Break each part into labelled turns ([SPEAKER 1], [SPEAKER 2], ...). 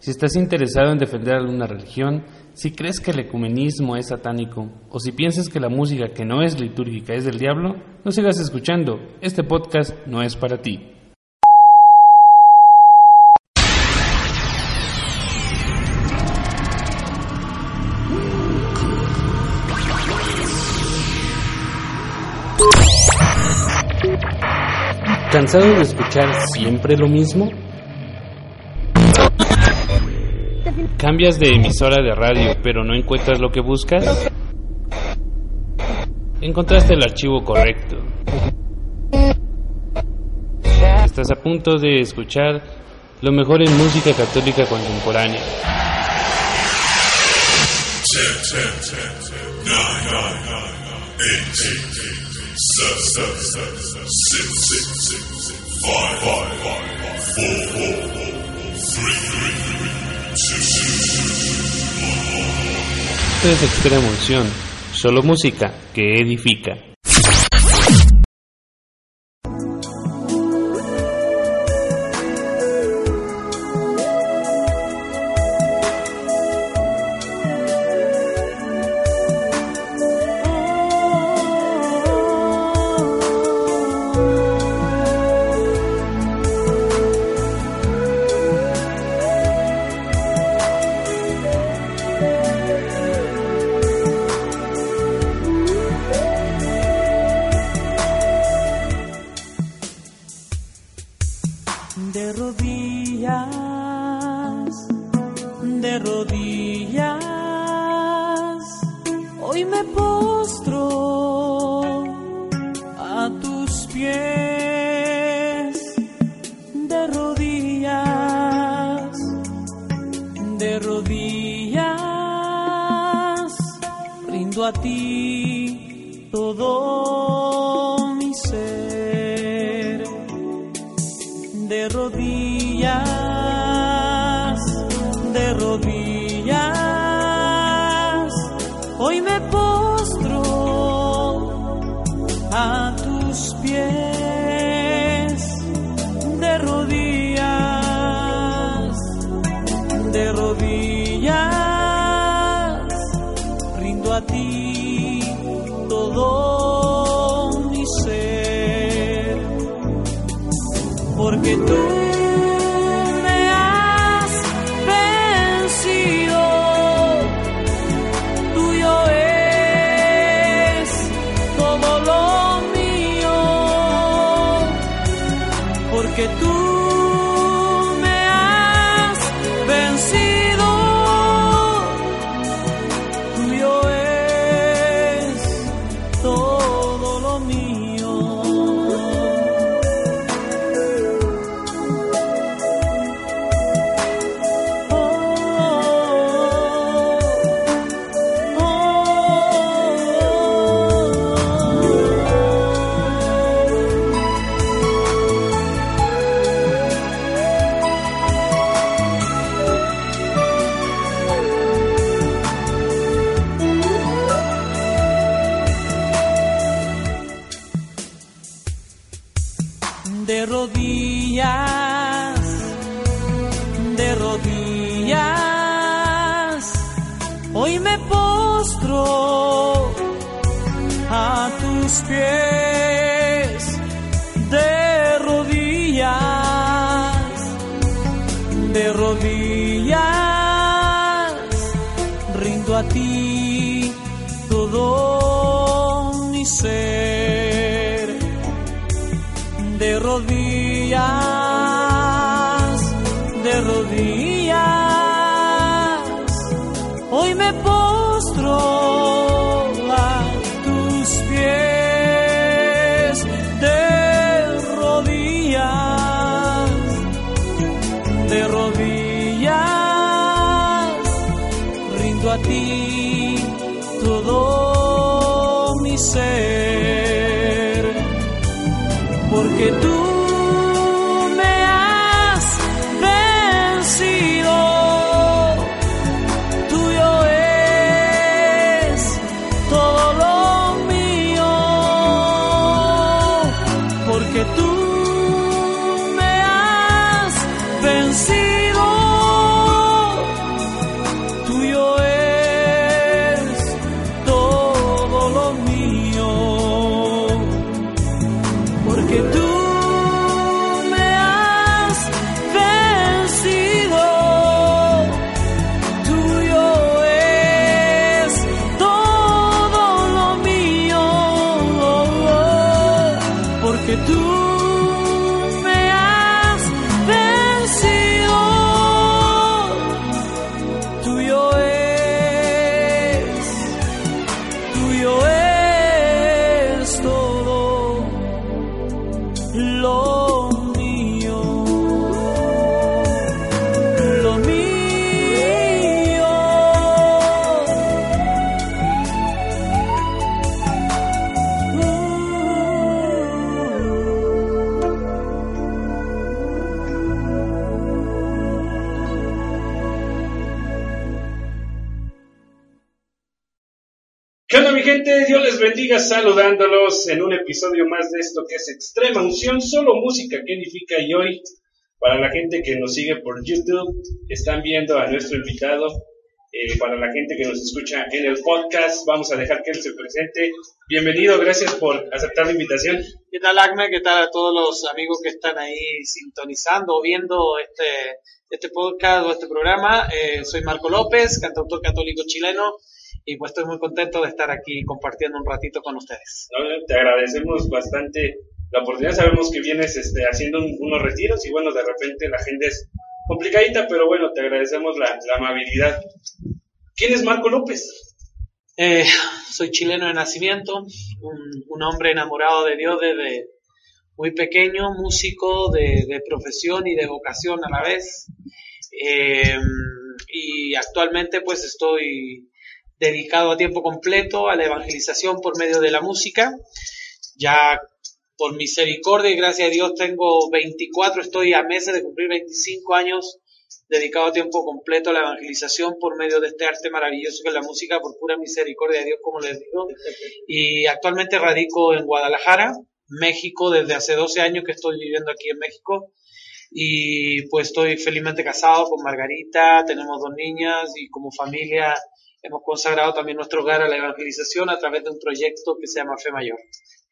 [SPEAKER 1] Si estás interesado en defender alguna religión, si crees que el ecumenismo es satánico, o si piensas que la música que no es litúrgica es del diablo, no sigas escuchando. Este podcast no es para ti. ¿Cansado de escuchar siempre lo mismo? ¿Cambias de emisora de radio pero no encuentras lo que buscas? Encontraste el archivo correcto. Estás a punto de escuchar lo mejor en música católica contemporánea. Esto es Extrema Unción, solo música que edifica.
[SPEAKER 2] De rodillas, hoy me postro a tus pies. De rodillas, de rodillas, brindo a ti
[SPEAKER 1] saludándolos en un episodio más de esto que es Extrema Unción, solo música que edifica y hoy, para la gente que nos sigue por YouTube, están viendo a nuestro invitado, eh, para la gente que nos escucha en el podcast, vamos a dejar que él se presente. Bienvenido, gracias por aceptar la invitación.
[SPEAKER 3] ¿Qué tal, Acme? ¿Qué tal a todos los amigos que están ahí sintonizando o viendo este, este podcast o este programa? Eh, soy Marco López, cantautor católico chileno y pues estoy muy contento de estar aquí compartiendo un ratito con ustedes.
[SPEAKER 1] te agradecemos bastante la oportunidad. Sabemos que vienes este, haciendo unos retiros y bueno, de repente la gente es complicadita, pero bueno, te agradecemos la, amabilidad. ¿Quién es Marco López?
[SPEAKER 3] Eh, soy chileno de nacimiento, un, hombre enamorado de Dios desde muy pequeño, músico de, profesión y de vocación a la vez. Eh, y actualmente pues estoy dedicado a tiempo completo a la evangelización por medio de la música. Ya por misericordia y gracias a Dios tengo 24, estoy a meses de cumplir 25 años dedicado a tiempo completo a la evangelización por medio de este arte maravilloso que es la música, por pura misericordia de Dios, como les digo. Y actualmente radico en Guadalajara, México, desde hace 12 años que estoy viviendo aquí en México. Y pues estoy felizmente casado con Margarita, tenemos dos niñas y como familia hemos consagrado también nuestro hogar a la evangelización a través de un proyecto que se llama Fe Mayor.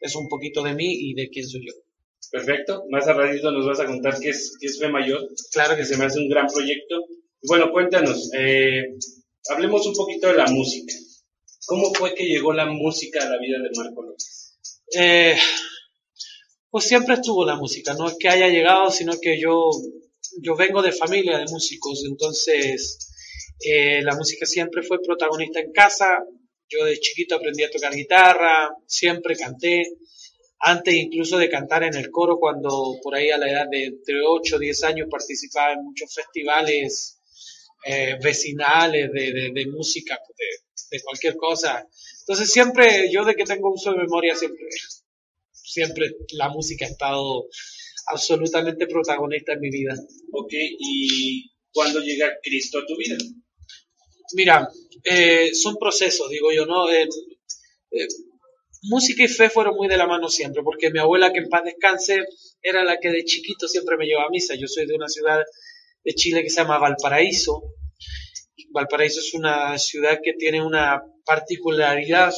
[SPEAKER 3] Es un poquito de mí y de quién soy yo.
[SPEAKER 1] Perfecto. Más a ratito nos vas a contar qué es, qué es Fe Mayor.
[SPEAKER 3] Claro
[SPEAKER 1] que se me hace un gran proyecto. Bueno, cuéntanos, eh, hablemos un poquito de la música. ¿Cómo fue que llegó la música a la vida de Marco López?
[SPEAKER 3] Eh, pues siempre estuvo la música, no es que haya llegado, sino que yo, yo vengo de familia de músicos, entonces eh, la música siempre fue protagonista en casa. Yo de chiquito aprendí a tocar guitarra, siempre canté. Antes incluso de cantar en el coro, cuando por ahí a la edad de entre 8 o 10 años participaba en muchos festivales eh, vecinales de, de, música, de, cualquier cosa. Entonces siempre, yo de que tengo uso de memoria, siempre, siempre la música ha estado absolutamente protagonista en mi vida.
[SPEAKER 1] Ok, ¿y cuándo llega Cristo a tu vida?
[SPEAKER 3] Mira, eh, son procesos, digo yo, ¿no? Eh, eh, música y fe fueron muy de la mano siempre, porque mi abuela, que en paz descanse, era la que de chiquito siempre me llevaba a misa. Yo soy de una ciudad de Chile que se llama Valparaíso. Valparaíso es una ciudad que tiene una particularidad,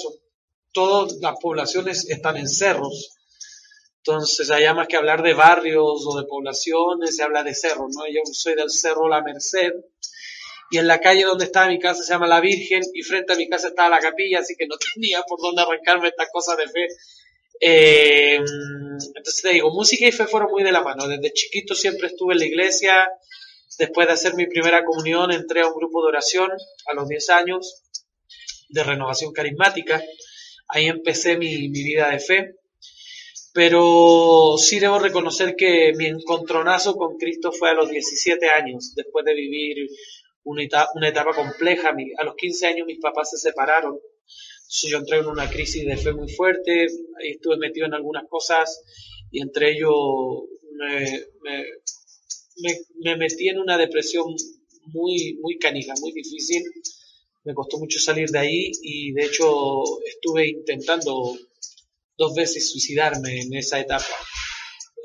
[SPEAKER 3] todas las poblaciones están en cerros. Entonces, allá más que hablar de barrios o de poblaciones, se habla de cerros, ¿no? Yo soy del Cerro La Merced, y en la calle donde estaba mi casa se llama La Virgen y frente a mi casa estaba la capilla, así que no tenía por dónde arrancarme estas cosas de fe. Eh, entonces te digo, música y fe fueron muy de la mano. Desde chiquito siempre estuve en la iglesia. Después de hacer mi primera comunión entré a un grupo de oración a los 10 años de renovación carismática. Ahí empecé mi, mi vida de fe. Pero sí debo reconocer que mi encontronazo con Cristo fue a los 17 años, después de vivir una etapa, compleja. A los 15 años mis papás se separaron. yo entré en una crisis de fe muy fuerte, estuve metido en algunas cosas y entre ellos me, me, metí en una depresión muy, muy canija, muy difícil. Me costó mucho salir de ahí y de hecho estuve intentando dos veces suicidarme en esa etapa.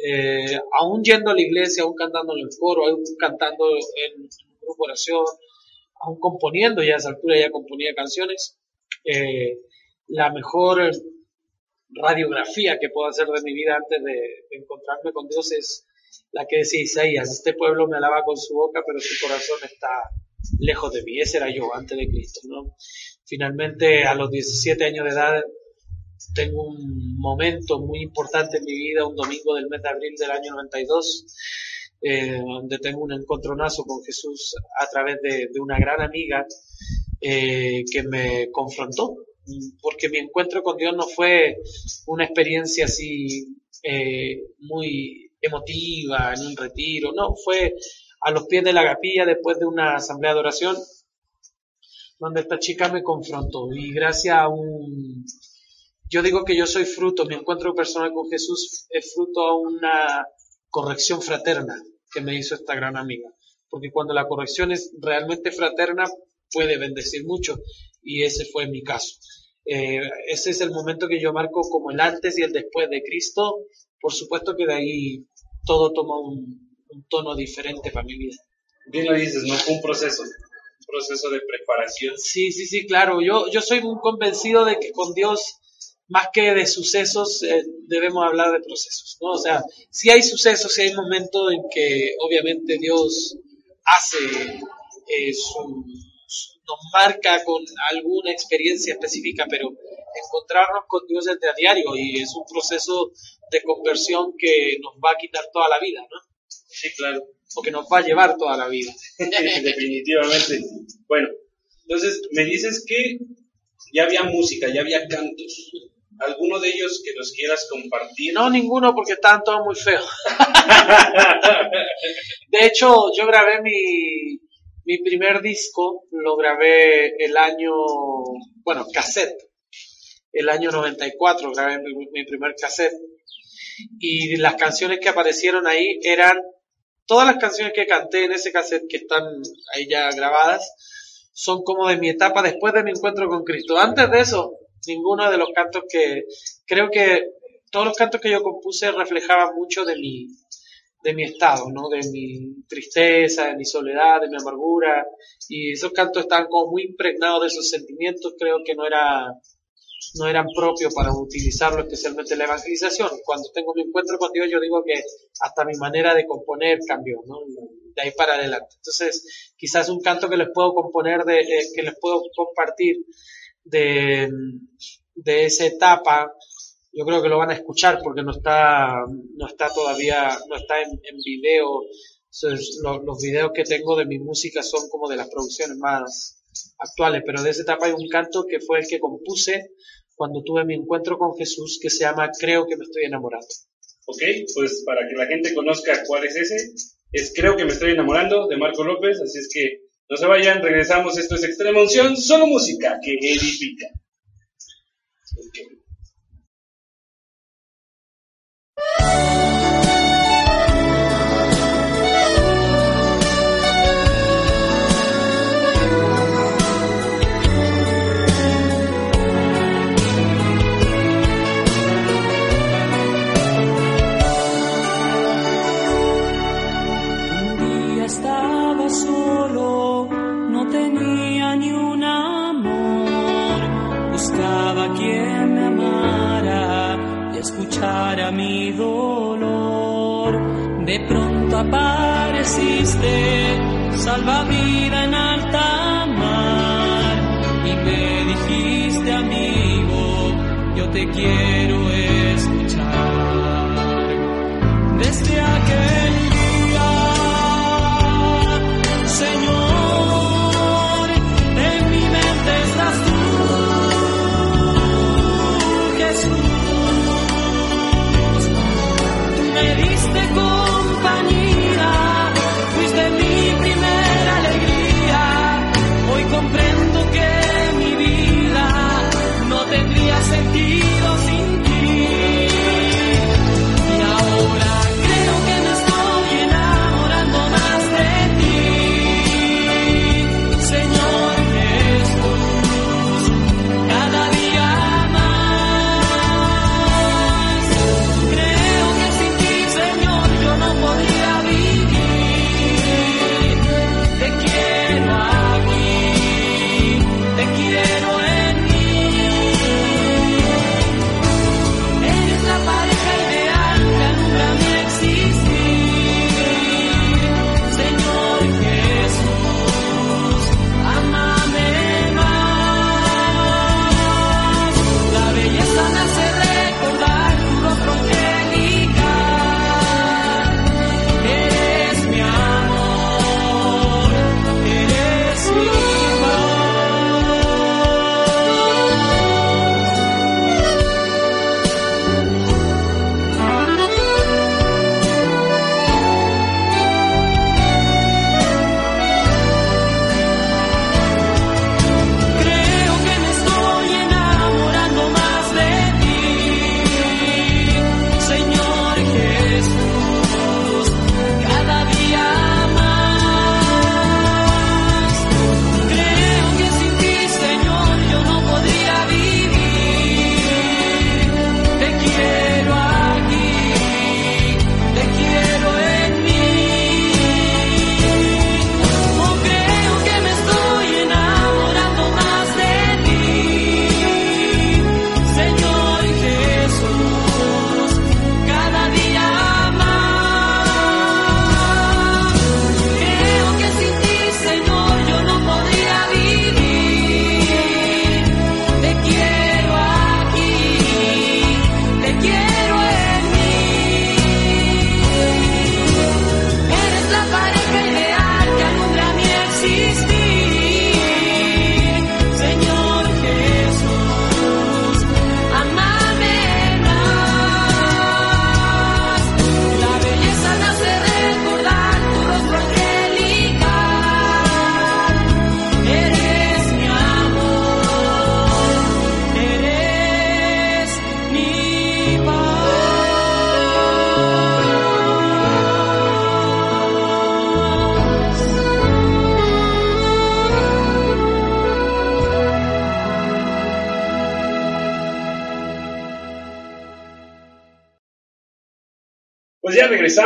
[SPEAKER 3] Eh, aún yendo a la iglesia, aún cantando en el foro, aún cantando en, grupo oración, aún componiendo, ya a esa altura ya componía canciones. Eh, la mejor radiografía que puedo hacer de mi vida antes de, encontrarme con Dios es la que decía Isaías, este pueblo me alaba con su boca, pero su corazón está lejos de mí. Ese era yo antes de Cristo. ¿no? Finalmente, a los 17 años de edad, tengo un momento muy importante en mi vida, un domingo del mes de abril del año 92, eh, donde tengo un encontronazo con Jesús a través de, una gran amiga eh, que me confrontó, porque mi encuentro con Dios no fue una experiencia así eh, muy emotiva en un retiro, no, fue a los pies de la capilla después de una asamblea de oración donde esta chica me confrontó. Y gracias a un yo digo que yo soy fruto, mi encuentro personal con Jesús es fruto a una corrección fraterna que me hizo esta gran amiga. Porque cuando la corrección es realmente fraterna, puede bendecir mucho. Y ese fue mi caso. Eh, ese es el momento que yo marco como el antes y el después de Cristo. Por supuesto que de ahí todo toma un, un tono diferente para mi vida.
[SPEAKER 1] Bien lo dices, ¿no? Fue un proceso, un proceso de preparación.
[SPEAKER 3] Sí, sí, sí, claro. Yo, yo soy muy convencido de que con Dios, más que de sucesos, eh, debemos hablar de procesos, ¿no? O sea, si hay sucesos, si hay momentos en que obviamente Dios hace eh, su, nos marca con alguna experiencia específica, pero encontrarnos con Dios desde a diario y es un proceso de conversión que nos va a quitar toda la vida, ¿no?
[SPEAKER 1] Sí, claro.
[SPEAKER 3] O que nos va a llevar toda la vida.
[SPEAKER 1] Definitivamente. Bueno, entonces me dices que ya había música, ya había cantos. ¿Alguno de ellos que nos quieras compartir?
[SPEAKER 3] No, ninguno porque estaban todos muy feos. de hecho, yo grabé mi, mi primer disco, lo grabé el año, bueno, cassette. El año 94 grabé mi, mi primer cassette. Y las canciones que aparecieron ahí eran todas las canciones que canté en ese cassette que están ahí ya grabadas son como de mi etapa después de mi encuentro con Cristo. Antes de eso, ninguno de los cantos que creo que todos los cantos que yo compuse reflejaban mucho de mi de mi estado, ¿no? De mi tristeza, de mi soledad, de mi amargura y esos cantos estaban como muy impregnados de esos sentimientos, creo que no era no eran propios para utilizarlo, especialmente en la evangelización. Cuando tengo mi encuentro con Dios, yo digo que hasta mi manera de componer cambió, ¿no? De ahí para adelante. Entonces, quizás un canto que les puedo componer, de, eh, que les puedo compartir de, de esa etapa, yo creo que lo van a escuchar porque no está, no está todavía, no está en, video. Los videos que tengo de mi música son como de las producciones más actuales, pero de esa etapa hay un canto que fue el que compuse cuando tuve mi encuentro con Jesús que se llama Creo que me estoy enamorando.
[SPEAKER 1] Ok, pues para que la gente conozca cuál es ese, es Creo que me estoy enamorando de Marco López, así es que no se vayan, regresamos, esto es Extrema Unción, solo música que edifica. Okay.
[SPEAKER 2] De pronto apareciste, salva vida en alta mar. Y me dijiste, amigo, yo te quiero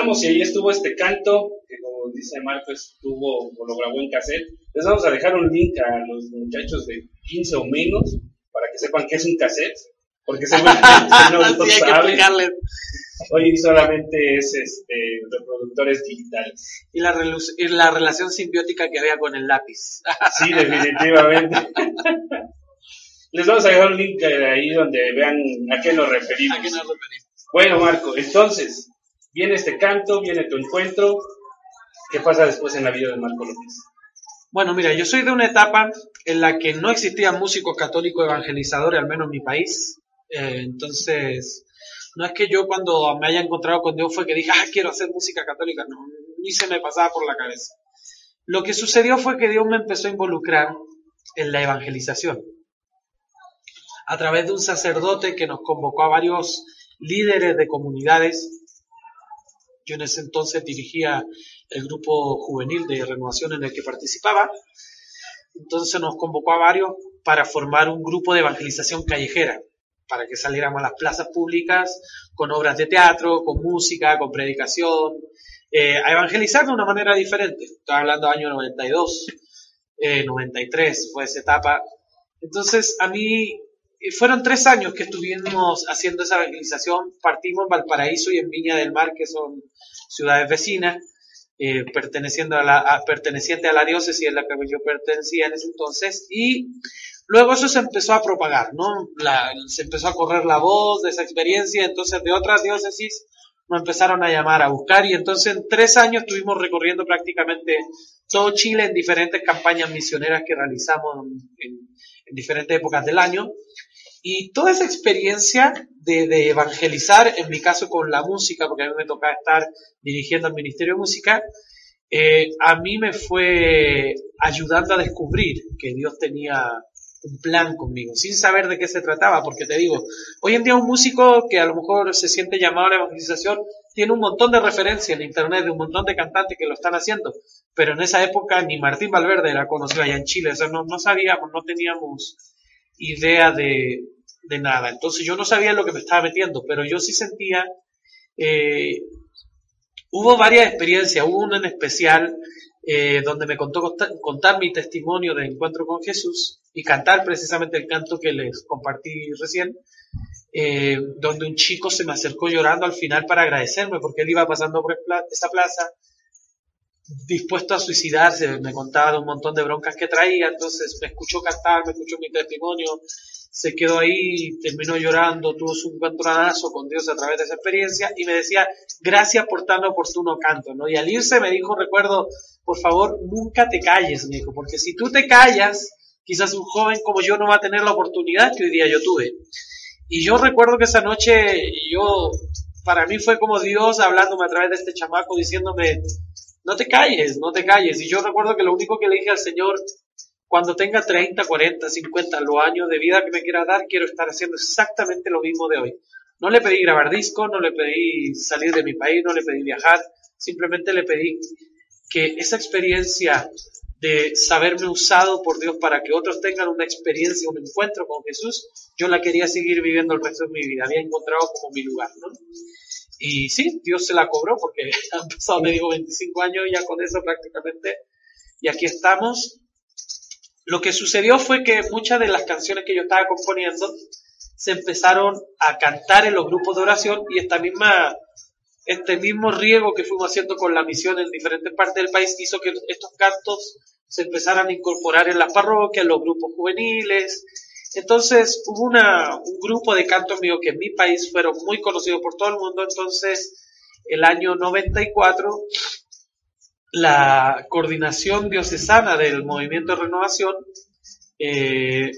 [SPEAKER 4] regresamos y ahí estuvo este canto, que como dice Marco, estuvo o lo grabó en cassette. Les vamos a dejar un link a los muchachos de 15 o menos para que sepan qué es un cassette, porque seguramente no lo
[SPEAKER 3] Sí,
[SPEAKER 4] saben. Hoy solamente es este, reproductores digitales.
[SPEAKER 3] Y la, y la relación simbiótica que había con el lápiz.
[SPEAKER 4] Sí, definitivamente. Les vamos a dejar un link eh, ahí donde vean a qué nos referimos.
[SPEAKER 3] ¿A qué nos referimos?
[SPEAKER 4] Bueno, Marco, entonces, viene este canto, viene tu encuentro. ¿Qué pasa después en la vida de Marco López?
[SPEAKER 3] Bueno, mira, yo soy de una etapa en la que no existían músicos católicos evangelizadores, al menos en mi país. Eh, entonces, no es que yo cuando me haya encontrado con Dios fue que dije, ah, quiero hacer música católica. No, ni se me pasaba por la cabeza. Lo que sucedió fue que Dios me empezó a involucrar en la evangelización. A través de un sacerdote que nos convocó a varios líderes de comunidades. Yo en ese entonces dirigía el grupo juvenil de renovación en el que participaba. Entonces nos convocó a varios para formar un grupo de evangelización callejera, para que saliéramos a las plazas públicas con obras de teatro, con música, con predicación, eh, a evangelizar de una manera diferente. Estoy hablando del año 92, eh, 93, fue esa etapa. Entonces a mí eh, fueron tres años que estuvimos haciendo esa evangelización. Partimos en Valparaíso y en Viña del Mar, que son ciudades vecinas eh, perteneciendo a la, perteneciente a la diócesis en la que yo pertenecía en ese entonces, y luego eso se empezó a propagar, ¿no? La- se empezó a correr la voz de esa experiencia, entonces de otras diócesis nos empezaron a llamar a buscar, y entonces en tres años estuvimos recorriendo prácticamente todo Chile en diferentes campañas misioneras que realizamos en diferentes épocas del año, y toda esa experiencia de, de evangelizar, en mi caso con la música, porque a mí me tocaba estar dirigiendo el Ministerio de Música, eh, a mí me fue ayudando a descubrir que Dios tenía un plan conmigo, sin saber de qué se trataba, porque te digo, hoy en día un músico que a lo mejor se siente llamado a la evangelización tiene un montón de referencias en internet de un montón de cantantes que lo están haciendo, pero en esa época ni Martín Valverde era conocido allá en Chile, o sea, no, no sabíamos, no teníamos idea de, de nada. Entonces yo no sabía lo que me estaba metiendo, pero yo sí sentía, eh, hubo varias experiencias, una en especial eh, donde me contó contar, mi testimonio de encuentro con Jesús y cantar precisamente el canto que les compartí recién, eh, donde un chico se me acercó llorando al final para agradecerme porque él iba pasando por esa plaza dispuesto a suicidarse, me contaba de un montón de broncas que traía, entonces me escuchó cantar, me escuchó mi testimonio, se quedó ahí, terminó llorando, tuvo su encontronazo con Dios a través de esa experiencia y me decía, gracias por tan oportuno canto, ¿no? Y al irse me dijo, recuerdo, por favor, nunca te calles, me dijo, porque si tú te callas, quizás un joven como yo no va a tener la oportunidad que hoy día yo tuve. Y yo recuerdo que esa noche yo, para mí fue como Dios hablándome a través de este chamaco diciéndome, no te calles, no te calles. Y yo recuerdo que lo único que le dije al Señor, cuando tenga 30, 40, 50, los años de vida que me quiera dar, quiero estar haciendo exactamente lo mismo de hoy. No le pedí grabar discos, no le pedí salir de mi país, no le pedí viajar, simplemente le pedí que esa experiencia de saberme usado por Dios para que otros tengan una experiencia, un encuentro con Jesús, yo la quería seguir viviendo el resto de mi vida. Había encontrado como mi lugar, ¿no? Y sí, Dios se la cobró porque han pasado, me digo, 25 años ya con eso prácticamente. Y aquí estamos. Lo que sucedió fue que muchas de las canciones que yo estaba componiendo se empezaron a cantar en los grupos de oración y esta misma, este mismo riego que fuimos haciendo con la misión en diferentes partes del país hizo que estos cantos se empezaran a incorporar en las parroquias, en los grupos juveniles. Entonces hubo una, un grupo de cantos míos que en mi país fueron muy conocidos por todo el mundo. Entonces, el año 94, la coordinación diocesana del movimiento de renovación eh,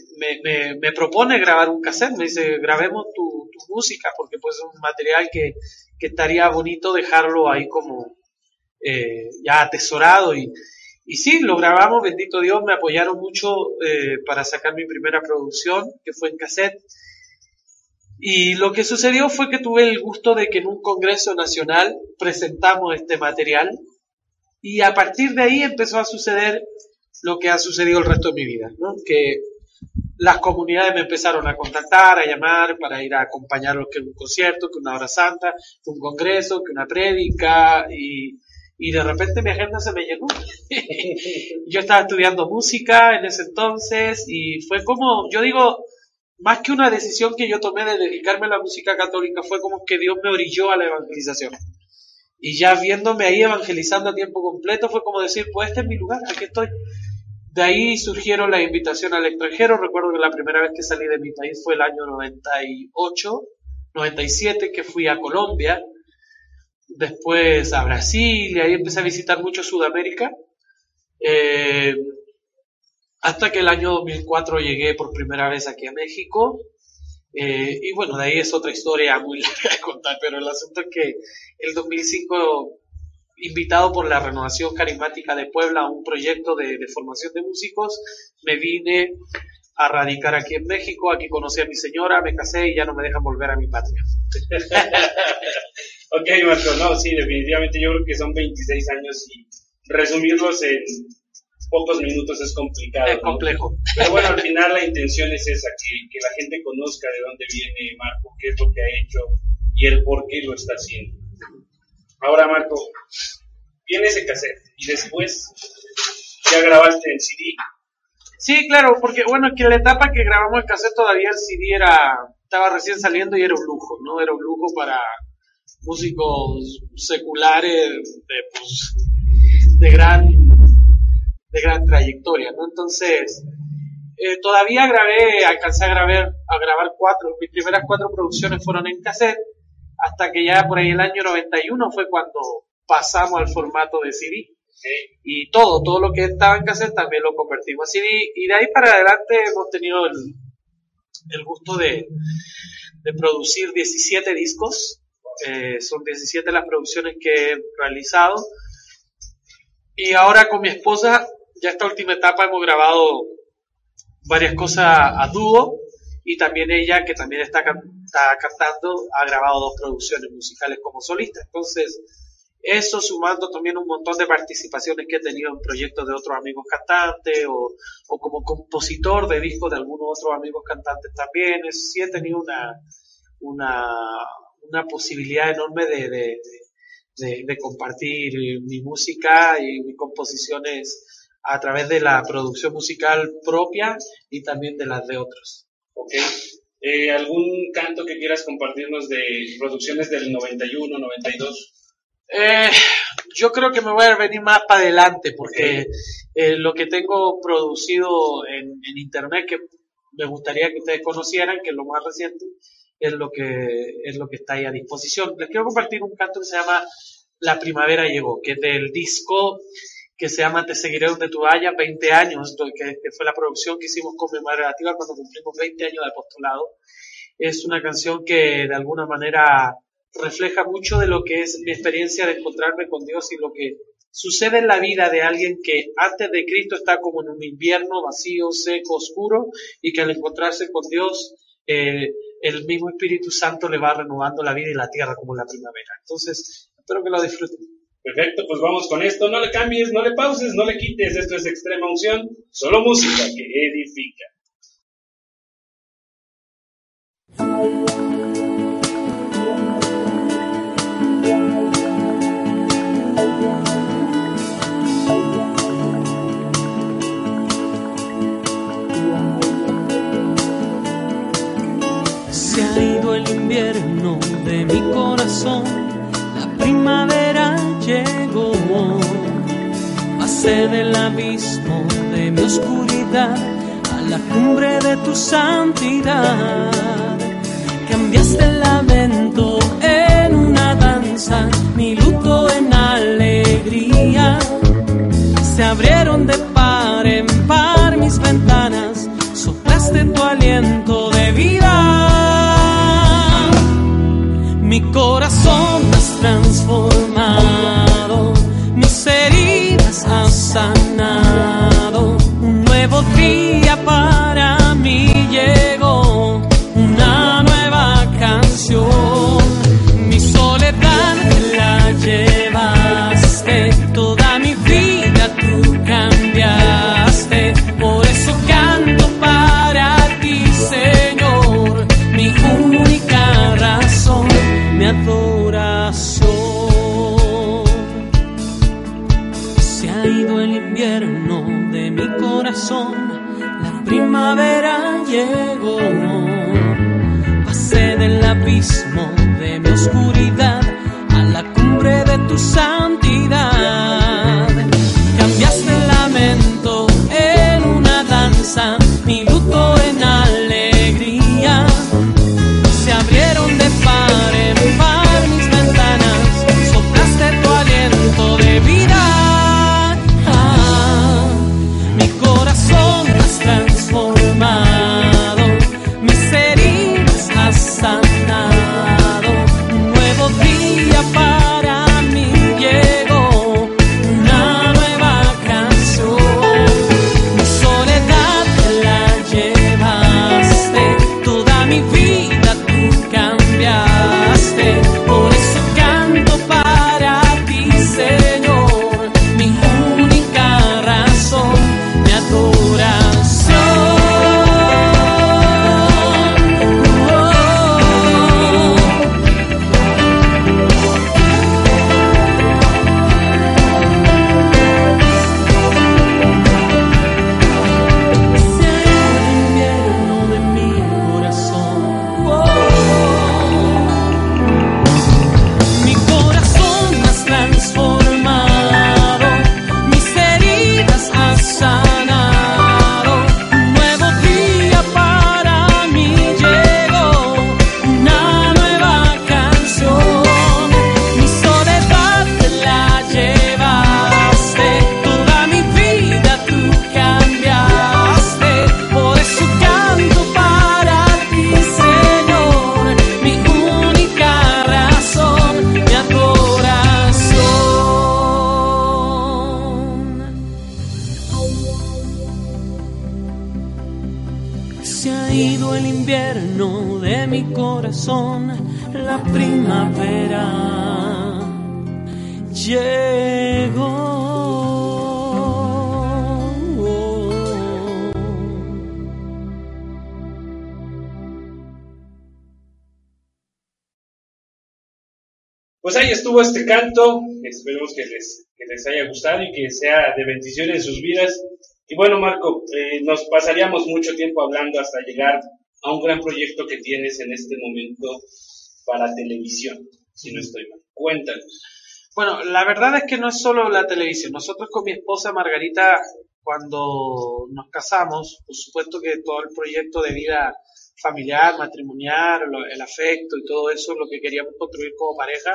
[SPEAKER 3] me, propone grabar un cassette, me dice, grabemos tu, tu música, porque pues es un material que, que estaría bonito dejarlo ahí como eh, ya atesorado. Y, y sí, lo grabamos, bendito Dios, me apoyaron mucho eh, para sacar mi primera producción, que fue en cassette. Y lo que sucedió fue que tuve el gusto de que en un congreso nacional presentamos este material y a partir de ahí empezó a suceder lo que ha sucedido el resto de mi vida. Que las comunidades me empezaron a contactar, a llamar para ir a acompañarlos que un concierto, que una hora santa, un congreso, que una prédica y, y de repente mi agenda se me llenó. yo estaba estudiando música en ese entonces y fue como, yo digo, más que una decisión que yo tomé de dedicarme a la música católica, fue como que Dios me orilló a la evangelización. Y ya viéndome ahí evangelizando a tiempo completo, fue como decir, pues este es mi lugar, aquí estoy. De ahí surgieron la invitación al extranjero. Recuerdo que la primera vez que salí de mi país fue el año 98, 97, que fui a Colombia, después a Brasil, y ahí empecé a visitar mucho Sudamérica. Eh, hasta que el año 2004 llegué por primera vez aquí a México. Eh, y bueno, de ahí es otra historia muy larga de contar, pero el asunto es que el 2005 invitado por la Renovación Carismática de Puebla a un proyecto de, formación de músicos, me vine a radicar aquí en México, aquí conocí a mi señora, me casé y ya no me dejan volver a mi patria.
[SPEAKER 4] ok, Marco, no, sí, definitivamente yo creo que son 26 años y resumirlos en pocos minutos es complicado.
[SPEAKER 3] Es complejo.
[SPEAKER 4] Pero bueno, al final la intención es esa, que, que la gente conozca de dónde viene Marco, qué es lo que ha hecho y el por qué lo está haciendo. Ahora, Marco, viene ese cassette y después ya grabaste el CD.
[SPEAKER 3] Sí, claro, porque bueno, que en la etapa que grabamos el cassette todavía el CD era, estaba recién saliendo y era un lujo, ¿no? Era un lujo para músicos seculares de, pues, de gran, de gran trayectoria, ¿no? Entonces, eh, todavía grabé, alcancé a grabar, a grabar cuatro, mis primeras cuatro producciones fueron en cassette, hasta que ya por ahí el año 91 fue cuando pasamos al formato de CD. Y todo, todo lo que estaba en cassette también lo convertimos a CD. Y de ahí para adelante hemos tenido el, el gusto de, de, producir 17 discos. Eh, son 17 las producciones que he realizado. Y ahora con mi esposa, ya esta última etapa hemos grabado varias cosas a dúo y también ella, que también está, está cantando, ha grabado dos producciones musicales como solista. Entonces, eso sumando también un montón de participaciones que he tenido en proyectos de otros amigos cantantes o, o como compositor de discos de algunos otros amigos cantantes también. sí he tenido una, una, una posibilidad enorme de, de, de compartir mi música y mis composiciones a través de la producción musical propia y también de las de otros.
[SPEAKER 4] ¿ok? Eh, ¿Algún canto que quieras compartirnos de producciones del 91, 92?
[SPEAKER 3] Eh, yo creo que me voy a venir más para adelante porque eh, lo que tengo producido en, en, internet que me gustaría que ustedes conocieran, que es lo más reciente, es lo que es lo que está ahí a disposición. Les quiero compartir un canto que se llama La primavera llegó, que es del disco que se llama Te seguiré donde tú vayas, 20 años, que, fue la producción que hicimos conmemorativa cuando cumplimos 20 años de apostolado. Es una canción que de alguna manera refleja mucho de lo que es mi experiencia de encontrarme con Dios y lo que sucede en la vida de alguien que antes de Cristo está como en un invierno vacío, seco, oscuro y que al encontrarse con Dios eh, el mismo Espíritu Santo le va renovando la vida y la tierra como la primavera. Entonces, espero que lo disfruten.
[SPEAKER 4] Perfecto, pues vamos con esto. No le cambies, no le pauses, no le quites. Esto es extrema unción, solo música que edifica.
[SPEAKER 2] Se ha ido el invierno de mi corazón, la primavera Del abismo de mi oscuridad a la cumbre de tu santidad. Cambiaste el lamento en una danza, mi luto en alegría. Se abrieron de par en par mis ventanas, soplaste tu aliento de vida. Mi corazón primavera llegó.
[SPEAKER 4] Esperemos que les, que les haya gustado y que sea de bendición en sus vidas. Y bueno, Marco, eh, nos pasaríamos mucho tiempo hablando hasta llegar a un gran proyecto que tienes en este momento para televisión, si no estoy mal. Cuéntanos.
[SPEAKER 3] Bueno, la verdad es que no es solo la televisión. Nosotros con mi esposa Margarita, cuando nos casamos, por supuesto que todo el proyecto de vida familiar, matrimonial, el afecto y todo eso, lo que queríamos construir como pareja,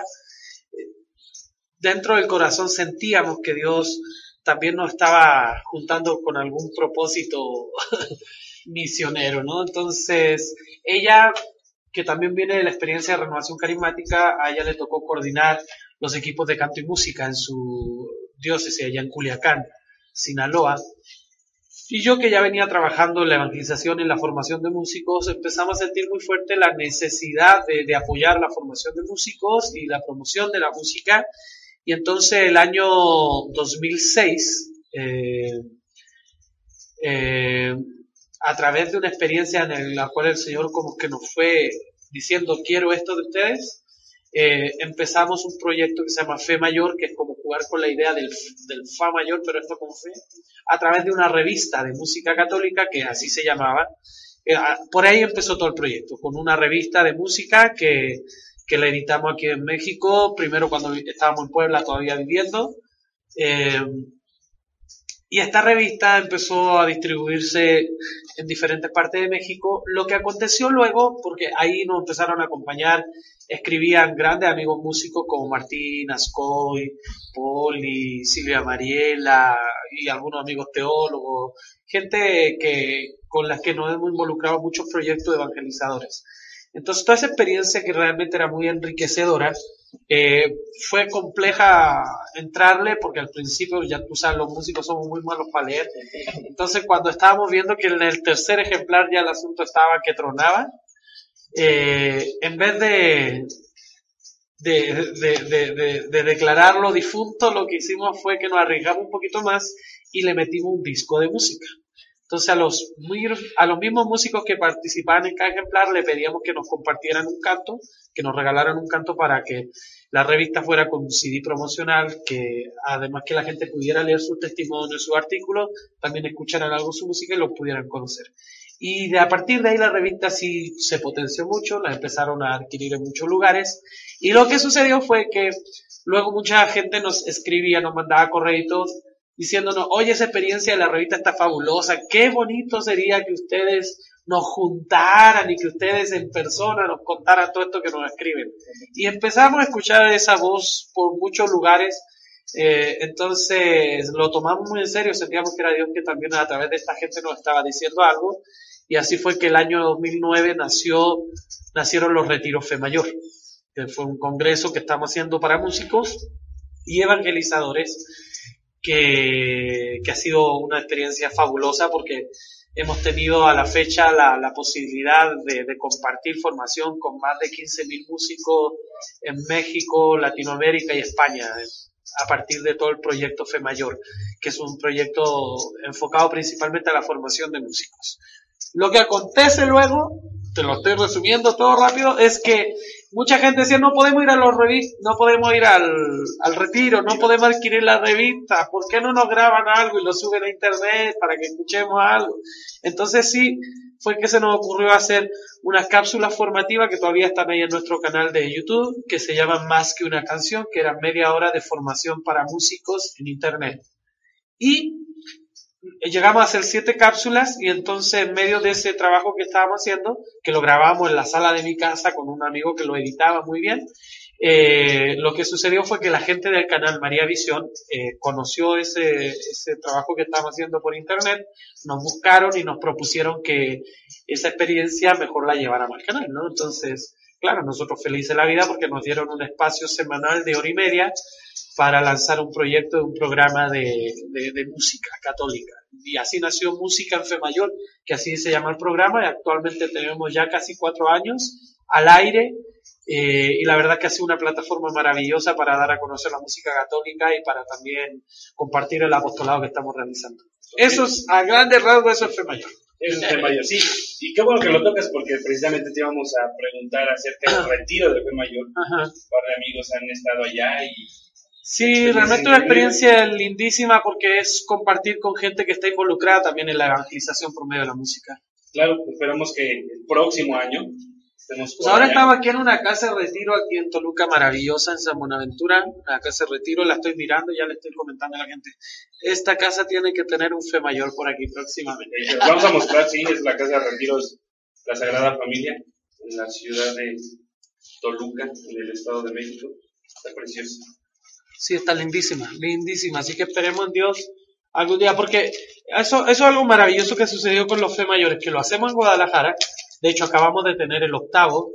[SPEAKER 3] dentro del corazón sentíamos que Dios también nos estaba juntando con algún propósito misionero, ¿no? Entonces, ella, que también viene de la experiencia de renovación carismática, a ella le tocó coordinar los equipos de canto y música en su diócesis allá en Culiacán, Sinaloa. Y yo que ya venía trabajando en la evangelización en la formación de músicos, empezamos a sentir muy fuerte la necesidad de apoyar la formación de músicos y la promoción de la música. Y entonces el año 2006, eh, eh, a través de una experiencia en la cual el Señor como que nos fue diciendo quiero esto de ustedes, eh, empezamos un proyecto que se llama Fe Mayor, que es como jugar con la idea del, del Fa Mayor, pero esto con fe, a través de una revista de música católica que así se llamaba. Por ahí empezó todo el proyecto, con una revista de música que, que la editamos aquí en México, primero cuando estábamos en Puebla todavía viviendo. Eh, y esta revista empezó a distribuirse en diferentes partes de México. Lo que aconteció luego, porque ahí nos empezaron a acompañar, escribían grandes amigos músicos como Martín Ascoy, Poli, Silvia Mariela y algunos amigos teólogos, gente que, con las que nos hemos involucrado muchos proyectos evangelizadores. Entonces, toda esa experiencia que realmente era muy enriquecedora, eh, fue compleja entrarle porque al principio, ya tú sabes, los músicos somos muy malos para leer. Entonces, cuando estábamos viendo que en el tercer ejemplar ya el asunto estaba que tronaba, eh, en vez de, de, de, de, de, de declararlo difunto, lo que hicimos fue que nos arriesgamos un poquito más y le metimos un disco de música. Entonces a los, a los mismos músicos que participaban en cada ejemplar le pedíamos que nos compartieran un canto, que nos regalaran un canto para que la revista fuera con un CD promocional, que además que la gente pudiera leer sus testimonios, sus artículos, también escucharan algo su música y lo pudieran conocer. Y de, a partir de ahí la revista sí se potenció mucho, la empezaron a adquirir en muchos lugares. Y lo que sucedió fue que luego mucha gente nos escribía, nos mandaba correitos diciéndonos, oye, esa experiencia de la revista está fabulosa, qué bonito sería que ustedes nos juntaran y que ustedes en persona nos contaran todo esto que nos escriben. Y empezamos a escuchar esa voz por muchos lugares. Eh, entonces lo tomamos muy en serio, sentíamos que era Dios que también a través de esta gente nos estaba diciendo algo. Y así fue que el año 2009 nació, nacieron los Retiros Fe Mayor, que fue un congreso que estamos haciendo para músicos y evangelizadores, que, que ha sido una experiencia fabulosa porque hemos tenido a la fecha la, la posibilidad de, de, compartir formación con más de 15.000 músicos en México, Latinoamérica y España a partir de todo el proyecto Fe Mayor, que es un proyecto enfocado principalmente a la formación de músicos. Lo que acontece luego, te lo estoy resumiendo todo rápido, es que mucha gente decía, no podemos ir a los revistas, no podemos ir al, al retiro, no podemos adquirir la revista, ¿por qué no nos graban algo y lo suben a internet para que escuchemos algo? Entonces sí, fue que se nos ocurrió hacer unas cápsulas formativas que todavía están ahí en nuestro canal de YouTube, que se llaman Más que una canción, que eran media hora de formación para músicos en internet. Y llegamos a hacer siete cápsulas y entonces en medio de ese trabajo que estábamos haciendo, que lo grabamos en la sala de mi casa con un amigo que lo editaba muy bien, eh, lo que sucedió fue que la gente del canal María Visión eh, conoció ese, ese trabajo que estábamos haciendo por internet, nos buscaron y nos propusieron que esa experiencia mejor la lleváramos al canal, ¿no? Entonces, claro, nosotros felices de la vida porque nos dieron un espacio semanal de hora y media para lanzar un proyecto de un programa de, música católica. Y así nació Música en Fe Mayor, que así se llama el programa, y actualmente tenemos ya casi cuatro años al aire, eh, y la verdad que ha sido una plataforma maravillosa para dar a conocer la música católica y para también compartir el apostolado que estamos realizando. Eso es, a grandes rasgos, eso es Fe Mayor.
[SPEAKER 4] Es Mayor, sí. Y qué bueno que lo tocas porque precisamente te íbamos a preguntar acerca del retiro de Fe Mayor.
[SPEAKER 3] Ajá.
[SPEAKER 4] Un par de amigos han estado allá y
[SPEAKER 3] Sí, realmente una experiencia lindísima porque es compartir con gente que está involucrada también en la evangelización por medio de la música.
[SPEAKER 4] Claro, esperamos que el próximo año
[SPEAKER 3] Pues ahora estamos aquí en una casa de retiro aquí en Toluca maravillosa en San Buenaventura, la casa de retiro, la estoy mirando, ya le estoy comentando a la gente. Esta casa tiene que tener un fe mayor por aquí próximamente.
[SPEAKER 4] Vamos a mostrar, sí, es la casa de retiros La Sagrada Familia en la ciudad de Toluca, en el Estado de México. Está preciosa.
[SPEAKER 3] Sí, está lindísima, lindísima. Así que esperemos en Dios algún día, porque eso, eso es algo maravilloso que sucedió con los fe mayores, que lo hacemos en Guadalajara. De hecho, acabamos de tener el octavo,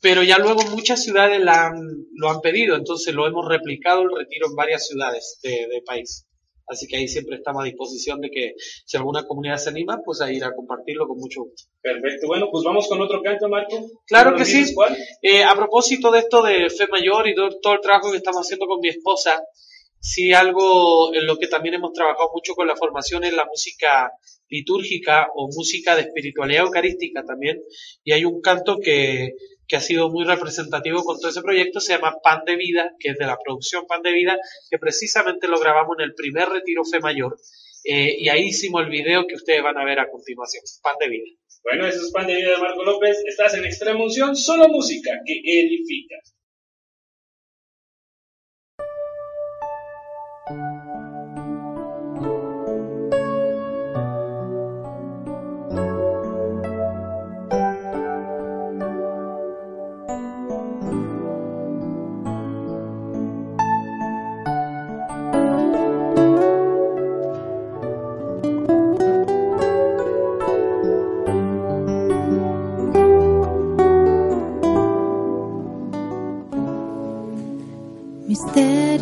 [SPEAKER 3] pero ya luego muchas ciudades la han, lo han pedido, entonces lo hemos replicado el retiro en varias ciudades de, de país. Así que ahí siempre estamos a disposición de que si alguna comunidad se anima, pues a ir a compartirlo con mucho gusto.
[SPEAKER 4] Perfecto. Bueno, pues vamos con otro canto, Marco.
[SPEAKER 3] Claro
[SPEAKER 4] ¿No
[SPEAKER 3] que sí. Eh, a propósito de esto de fe mayor y todo, todo el trabajo que estamos haciendo con mi esposa, sí algo en lo que también hemos trabajado mucho con la formación es la música litúrgica o música de espiritualidad eucarística también. Y hay un canto que, que ha sido muy representativo con todo ese proyecto, se llama Pan de Vida, que es de la producción Pan de Vida, que precisamente lo grabamos en el primer retiro fe mayor. Eh, y ahí hicimos el video que ustedes van a ver a continuación. Pan de Vida.
[SPEAKER 4] Bueno, eso es Pan de Vida de Marco López. Estás en Extrema Unción, solo música que edifica.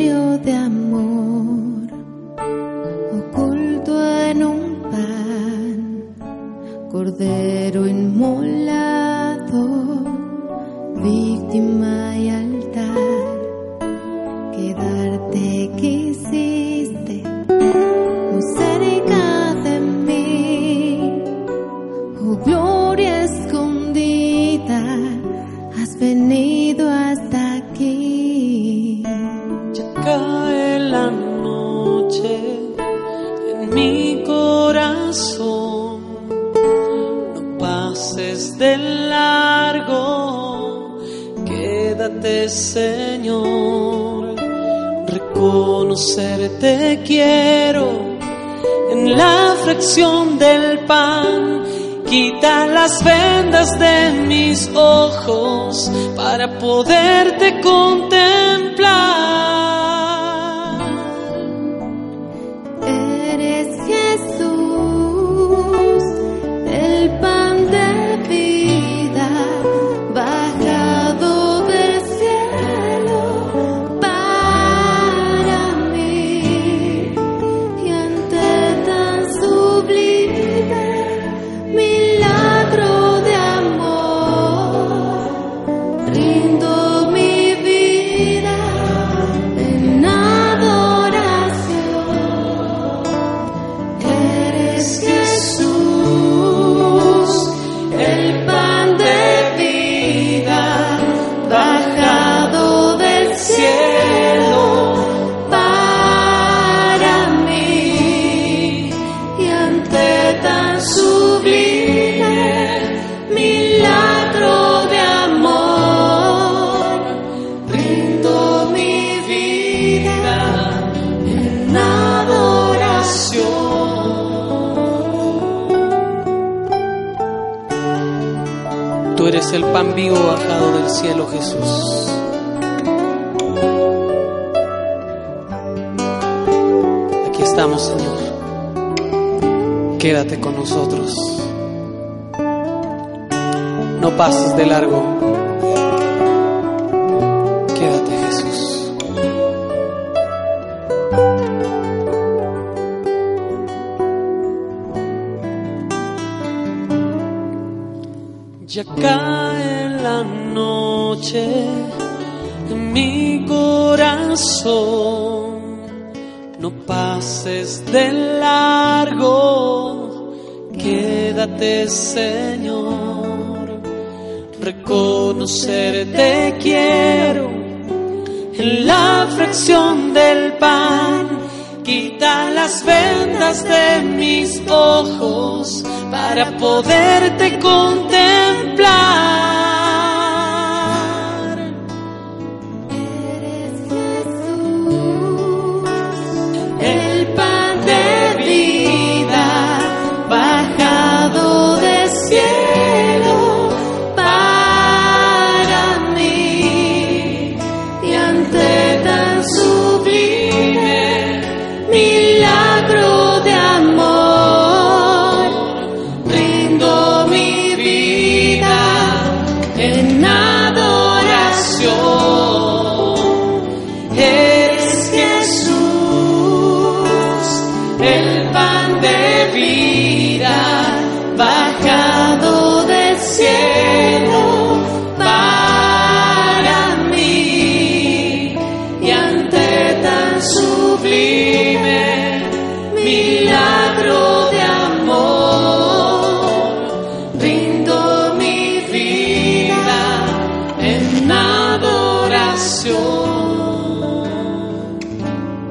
[SPEAKER 5] Misterio de amor oculto en un pan, cordero
[SPEAKER 2] pases de largo, quédate Señor, reconocerte quiero en la fracción del pan. Quita las vendas de mis ojos para poderte contemplar. Quédate con nosotros. No pases de largo. Quédate, Jesús. Ya cae la noche mi corazón. No pases de largo, Señor. Reconocerte quiero en la fracción del pan. Quita las vendas de mis ojos para poderte contemplar.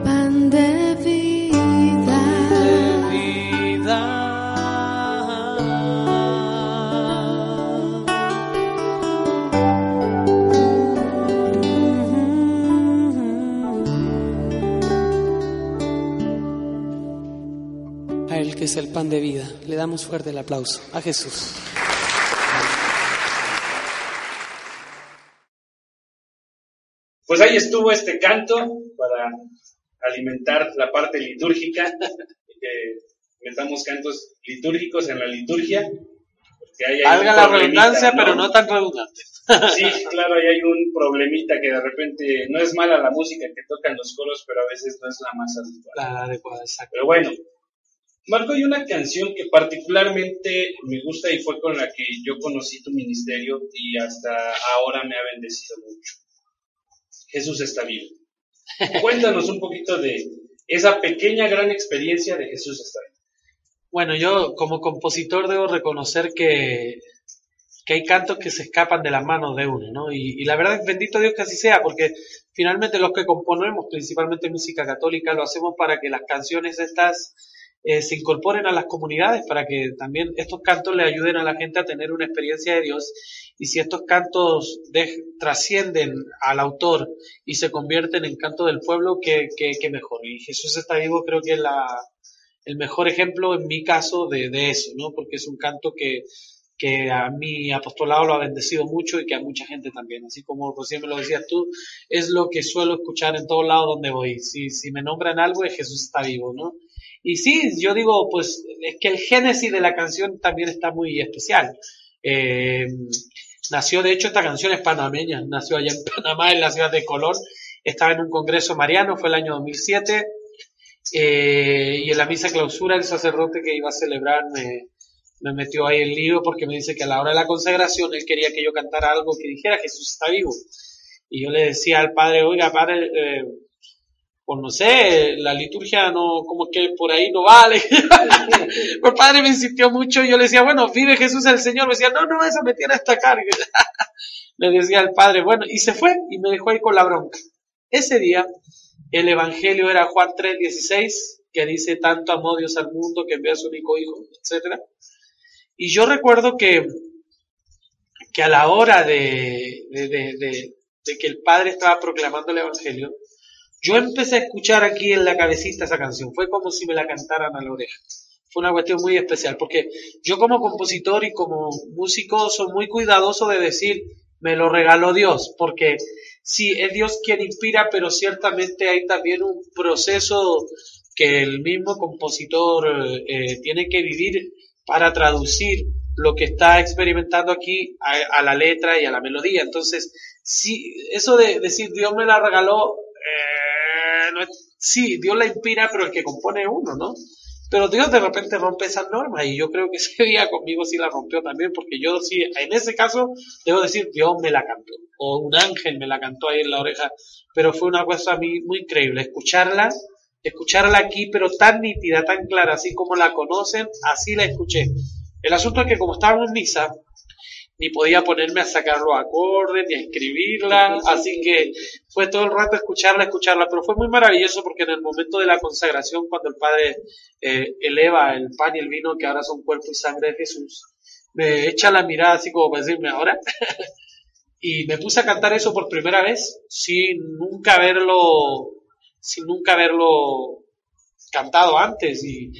[SPEAKER 2] Pan de vida. vida. A Él que es el pan de vida, le damos fuerte el aplauso. A Jesús.
[SPEAKER 4] Pues ahí estuvo este canto para alimentar la parte litúrgica, que metamos cantos litúrgicos en la liturgia.
[SPEAKER 3] Valga la redundancia, pero no tan redundante.
[SPEAKER 4] Sí, claro, ahí hay un problemita que de repente no es mala la música que tocan los coros, pero a veces no es la más habitual.
[SPEAKER 3] La adecuada, exacto.
[SPEAKER 4] Pero bueno, Marco, hay una canción que particularmente me gusta y fue con la que yo conocí tu ministerio y hasta ahora me ha bendecido mucho. Jesús está vivo. Cuéntanos un poquito de esa pequeña gran experiencia de Jesús está vivo.
[SPEAKER 3] Bueno, yo como compositor debo reconocer que, que hay cantos que se escapan de las manos de uno, ¿no? Y, y la verdad, bendito Dios que así sea, porque finalmente los que componemos, principalmente música católica, lo hacemos para que las canciones estas eh, se incorporen a las comunidades para que también estos cantos le ayuden a la gente a tener una experiencia de Dios. Y si estos cantos de- trascienden al autor y se convierten en canto del pueblo, que, mejor. Y Jesús está vivo creo que es la, el mejor ejemplo en mi caso de, de eso, ¿no? Porque es un canto que, que a mi apostolado lo ha bendecido mucho y que a mucha gente también. Así como recién me lo decías tú, es lo que suelo escuchar en todos lados donde voy. Si, si me nombran algo, es Jesús está vivo, ¿no? Y sí, yo digo, pues es que el génesis de la canción también está muy especial. Eh, nació, de hecho, esta canción es panameña, nació allá en Panamá, en la ciudad de Colón. Estaba en un congreso mariano, fue el año 2007. eh, y en la misa clausura, el sacerdote que iba a celebrar me, me metió ahí el lío porque me dice que a la hora de la consagración él quería que yo cantara algo que dijera Jesús está vivo. Y yo le decía al padre, oiga, padre, eh, pues no sé, la liturgia no, como que por ahí no vale. el padre me insistió mucho y yo le decía, bueno, vive Jesús el Señor. Me decía, no, no, eso me tiene hasta carga. le decía al padre, bueno, y se fue y me dejó ahí con la bronca. Ese día, el evangelio era Juan 3:16, que dice, tanto amó Dios al mundo que envió a su único hijo, etcétera. Y yo recuerdo que, que a la hora de, de, de que el padre estaba proclamando el evangelio, yo empecé a escuchar aquí en la cabecita esa canción. Fue como si me la cantaran a la oreja. Fue una cuestión muy especial, porque yo como compositor y como músico soy muy cuidadoso de decir, me lo regaló Dios, porque sí, es Dios quien inspira, pero ciertamente hay también un proceso que el mismo compositor eh, tiene que vivir para traducir lo que está experimentando aquí a, a, la letra y a la melodía. Entonces, sí, eso de decir Dios me la regaló, no es, sí, Dios la inspira, pero el que compone uno, ¿no? Pero Dios de repente rompe esas normas y yo creo que ese día conmigo sí la rompió también, porque yo sí, en ese caso, debo decir, Dios me la cantó, o un ángel me la cantó ahí en la oreja, pero fue una cosa muy, muy increíble, escucharla, escucharla aquí, pero tan nítida, tan clara, así como la conocen, así la escuché. El asunto es que como estábamos en misa, ni podía ponerme a sacar los acordes, ni a escribirla, así que fue todo el rato escucharla, escucharla, pero fue muy maravilloso porque en el momento de la consagración, cuando el Padre eh, eleva el pan y el vino, que ahora son cuerpo y sangre de Jesús, me echa la mirada así como para decirme ahora, y me puse a cantar eso por primera vez, sin nunca haberlo, sin nunca haberlo cantado antes y,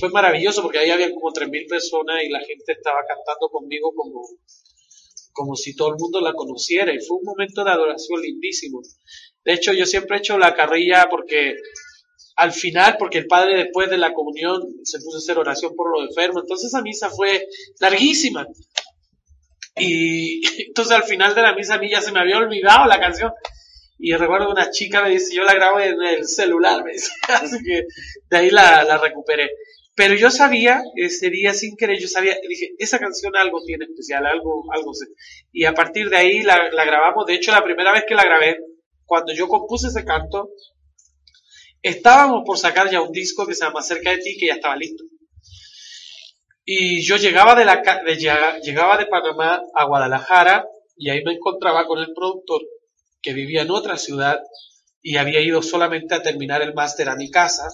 [SPEAKER 3] fue maravilloso porque ahí había como 3.000 personas y la gente estaba cantando conmigo como, como si todo el mundo la conociera y fue un momento de adoración lindísimo. De hecho, yo siempre he hecho la carrilla porque al final, porque el padre después de la comunión se puso a hacer oración por los enfermos, entonces esa misa fue larguísima. Y entonces al final de la misa a mí ya se me había olvidado la canción. Y recuerdo una chica me dice, yo la grabo en el celular, me dice. Así que de ahí la, recuperé. Pero yo sabía, ese día sin querer, yo sabía, dije, esa canción algo tiene especial, algo, algo. Y a partir de ahí la, grabamos. De hecho, la primera vez que la grabé, cuando yo compuse ese canto, estábamos por sacar ya un disco que se llama Cerca de ti, que ya estaba listo. Y yo llegaba de la, llegaba de Panamá a Guadalajara y ahí me encontraba con el productor que vivía en otra ciudad y había ido solamente a terminar el máster a mi casa.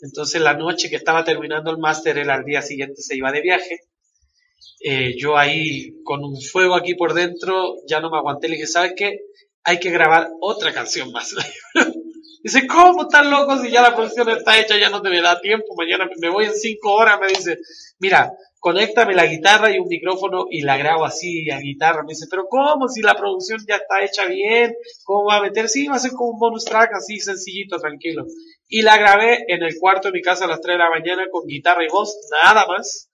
[SPEAKER 3] Entonces la noche que estaba terminando el máster, él al día siguiente se iba de viaje. Eh, yo ahí con un fuego aquí por dentro ya no me aguanté. Le dije, ¿sabes qué? Hay que grabar otra canción más. dice, ¿cómo están locos si ya la producción está hecha? Ya no te me da tiempo. Mañana me voy en cinco horas. Me dice, mira, conéctame la guitarra y un micrófono y la grabo así a guitarra. Me dice, pero ¿cómo? Si la producción ya está hecha bien, ¿cómo va a meter? Sí, va a ser como un bonus track así sencillito, tranquilo. Y la grabé en el cuarto de mi casa a las 3 de la mañana con guitarra y voz, nada más.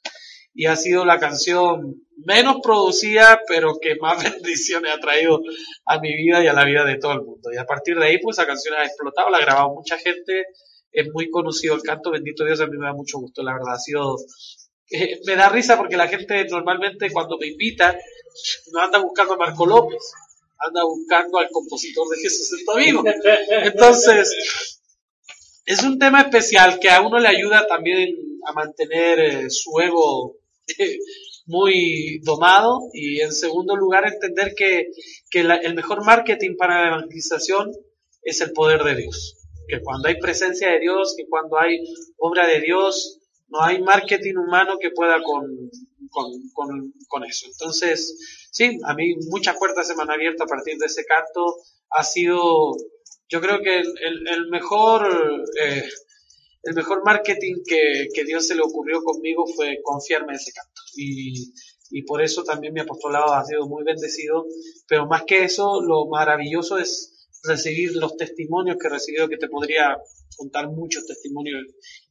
[SPEAKER 3] Y ha sido la canción menos producida, pero que más bendiciones ha traído a mi vida y a la vida de todo el mundo. Y a partir de ahí, pues esa canción ha explotado, la ha grabado mucha gente, es muy conocido el canto, bendito Dios, a mí me da mucho gusto, la verdad, ha sido eh, me da risa porque la gente normalmente cuando me invita no anda buscando a Marco López, anda buscando al compositor de Jesús está vivo. Entonces, es un tema especial que a uno le ayuda también a mantener eh, su ego muy domado y en segundo lugar entender que, que la, el mejor marketing para la evangelización es el poder de Dios. que cuando hay presencia de Dios, que cuando hay obra de Dios, no hay marketing humano que pueda con, con, con, eso. Entonces, sí, a mí muchas puertas se me han abierto a partir de ese canto. Ha sido, yo creo que el, el- el mejor, eh, el mejor marketing que, Dios se le ocurrió conmigo fue confiarme en ese canto. Y, y por eso también mi apostolado ha sido muy bendecido. Pero más que eso, lo maravilloso es recibir los testimonios que he recibido, que te podría contar muchos testimonios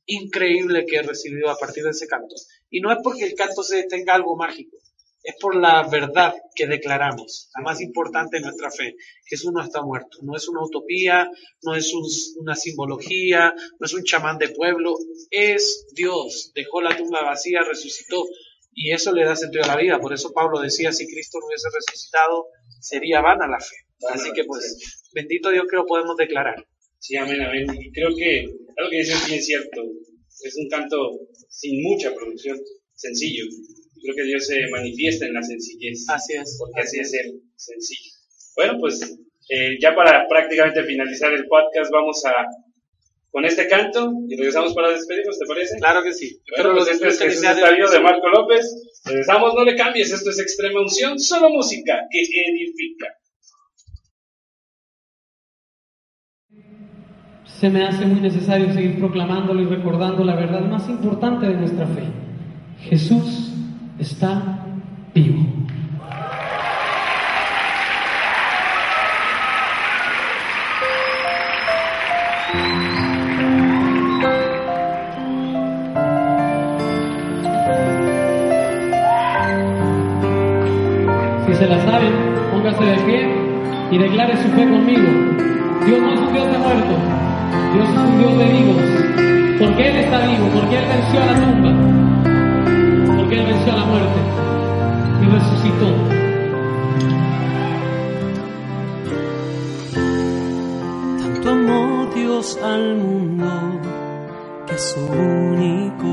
[SPEAKER 3] increíbles que he recibido a partir de ese canto. Y no es porque el canto se tenga algo mágico, es por la verdad que declaramos, la más importante de nuestra fe. Jesús no está muerto, no es una utopía, no es un- una simbología, no es un chamán de pueblo, es Dios, dejó la tumba vacía, resucitó y eso le da sentido a la vida. Por eso Pablo decía, si Cristo no hubiese resucitado, sería vana la fe. Así que pues, bendito Dios que lo podemos declarar.
[SPEAKER 4] Sí, amén, amén. Y creo que algo que dicen bien cierto. Es un canto sin mucha producción, sencillo. Creo que Dios se manifiesta en la sencillez.
[SPEAKER 3] Así es.
[SPEAKER 4] Porque así es Él, sencillo. Bueno, pues eh, ya para prácticamente finalizar el podcast, vamos a con este canto y regresamos para despedirnos, ¿te parece?
[SPEAKER 3] Claro que sí.
[SPEAKER 4] Bueno, pues esto es Jesús está vivo de Marco López. Regresamos, no le cambies, esto es Extrema Unción, solo música que edifica.
[SPEAKER 6] Se me hace muy necesario seguir proclamándolo y recordando la verdad más importante de nuestra fe. Jesús está vivo. Si se la saben, póngase de pie y declare su fe conmigo. Dios no es un Dios de muertos, Dios es un Dios de vivos. Porque Él está vivo, porque Él venció a la tumba, a la muerte y resucitó.
[SPEAKER 2] Tanto amó Dios al mundo que su único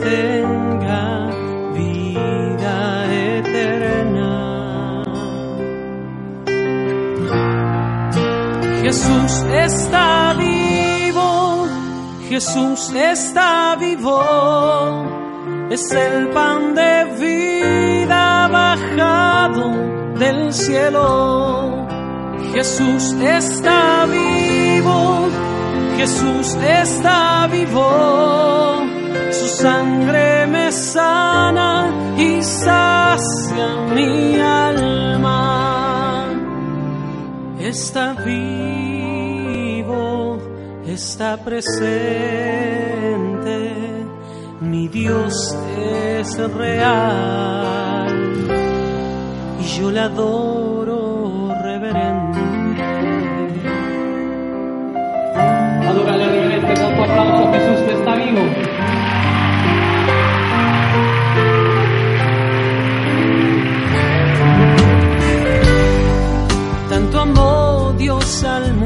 [SPEAKER 2] tenga vida eterna. Jesús está vivo, Jesús está vivo, es el pan de vida bajado del cielo. Jesús está vivo, Jesús está vivo, sangre me sana y sacia mi alma está vivo, está presente, mi Dios es real y yo le adoro reverente.
[SPEAKER 6] Adórale reverente con tu aplauso, Jesús que está vivo.
[SPEAKER 2] Dios al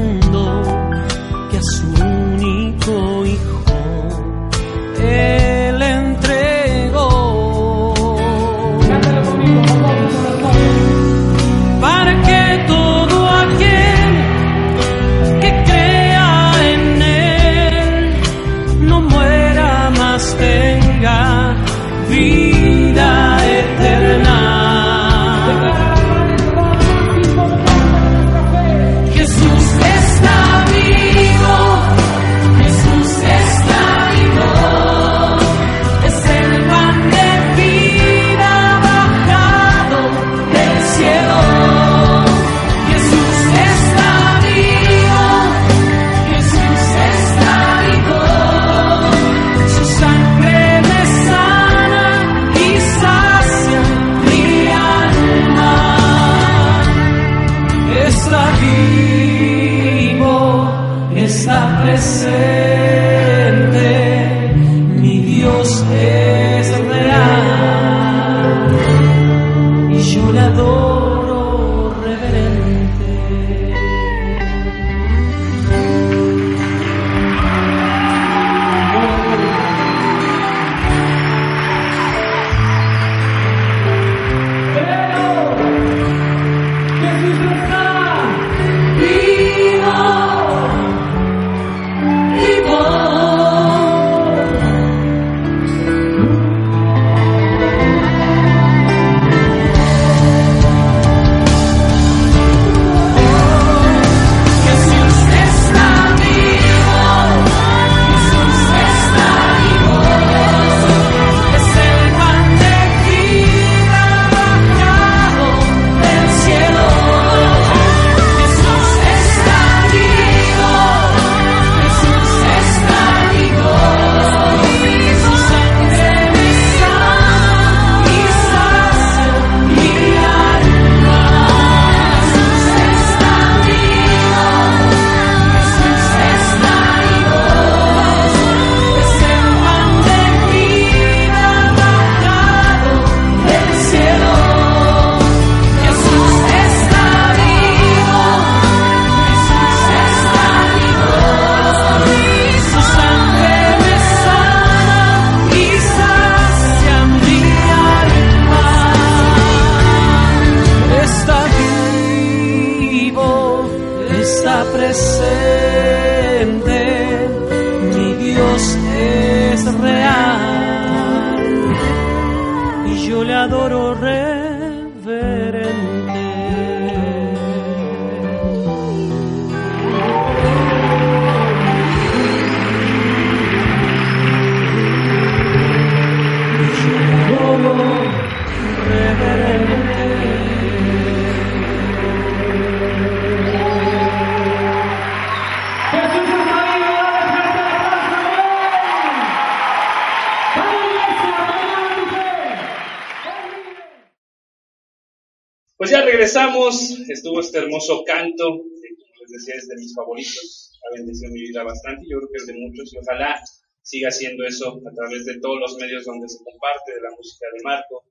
[SPEAKER 2] es de
[SPEAKER 4] mis favoritos, ha bendecido mi vida bastante, yo creo que es de muchos y ojalá siga haciendo eso a través de todos los medios donde se comparte de la música de Marco.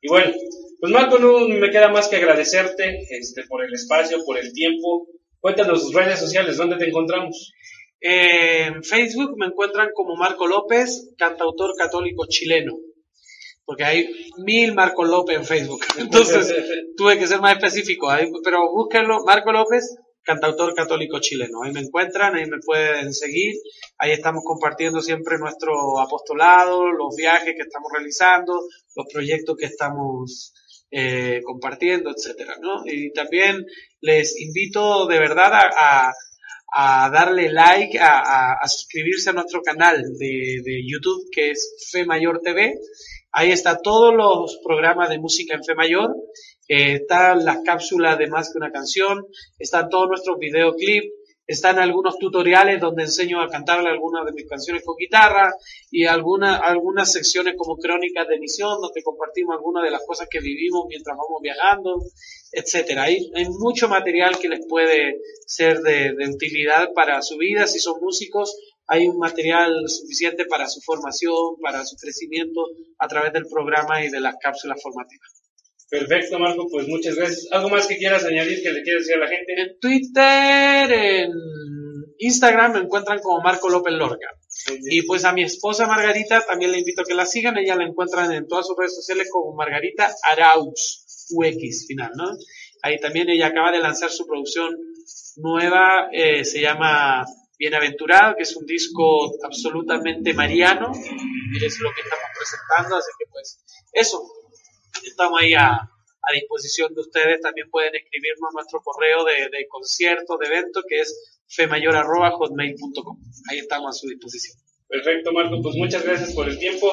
[SPEAKER 4] Y bueno, pues Marco, no me queda más que agradecerte este, por el espacio, por el tiempo. Cuéntanos tus redes sociales, ¿dónde te encontramos?
[SPEAKER 3] En Facebook me encuentran como Marco López, cantautor católico chileno. Porque hay mil Marco López en Facebook. Entonces tuve que ser más específico. Pero búsquenlo, Marco López, cantautor católico chileno. Ahí me encuentran, ahí me pueden seguir. Ahí estamos compartiendo siempre nuestro apostolado, los viajes que estamos realizando, los proyectos que estamos eh, compartiendo, etcétera, ¿no? Y también les invito de verdad a, a- darle like, a, a- a suscribirse a nuestro canal de, de YouTube que es Fe Mayor TV. Ahí está todos los programas de música en Fe Mayor. Eh, están las cápsulas de más que una canción, están todos nuestros videoclips, están algunos tutoriales donde enseño a cantarle algunas de mis canciones con guitarra y algunas algunas secciones como crónicas de misión donde compartimos algunas de las cosas que vivimos mientras vamos viajando, etcétera. Hay, hay mucho material que les puede ser de, de utilidad para su vida. Si son músicos, hay un material suficiente para su formación, para su crecimiento a través del programa y de las cápsulas formativas.
[SPEAKER 4] Perfecto, Marco, pues muchas gracias. ¿Algo más que quieras añadir que le quieras decir a la gente?
[SPEAKER 3] En Twitter, en Instagram me encuentran como Marco López Lorca. Y pues a mi esposa Margarita también le invito a que la sigan. Ella la encuentran en todas sus redes sociales como Margarita Arauz, UX final, ¿no? Ahí también ella acaba de lanzar su producción nueva, eh, se llama Bienaventurado, que es un disco absolutamente mariano. Y es lo que estamos presentando, así que pues eso, estamos ahí a, disposición de ustedes. También pueden escribirnos nuestro correo de, de conciertos, de eventos, que es femayor.hotmail.com. Ahí estamos a su disposición.
[SPEAKER 4] Perfecto, Marco, pues muchas gracias por el tiempo.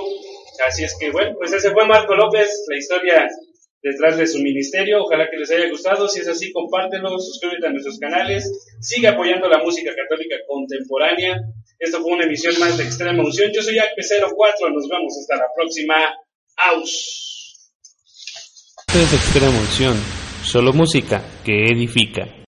[SPEAKER 4] Así es que, bueno, pues ese fue Marco López, la historia detrás de su ministerio. Ojalá que les haya gustado. Si es así, compártelo, suscríbete a nuestros canales, sigue apoyando la música católica contemporánea. Esto fue una emisión más de Extrema Unción. Yo soy Acp04, nos vemos hasta la próxima. Aus.
[SPEAKER 1] Esto es Extrema Unción, solo música que edifica.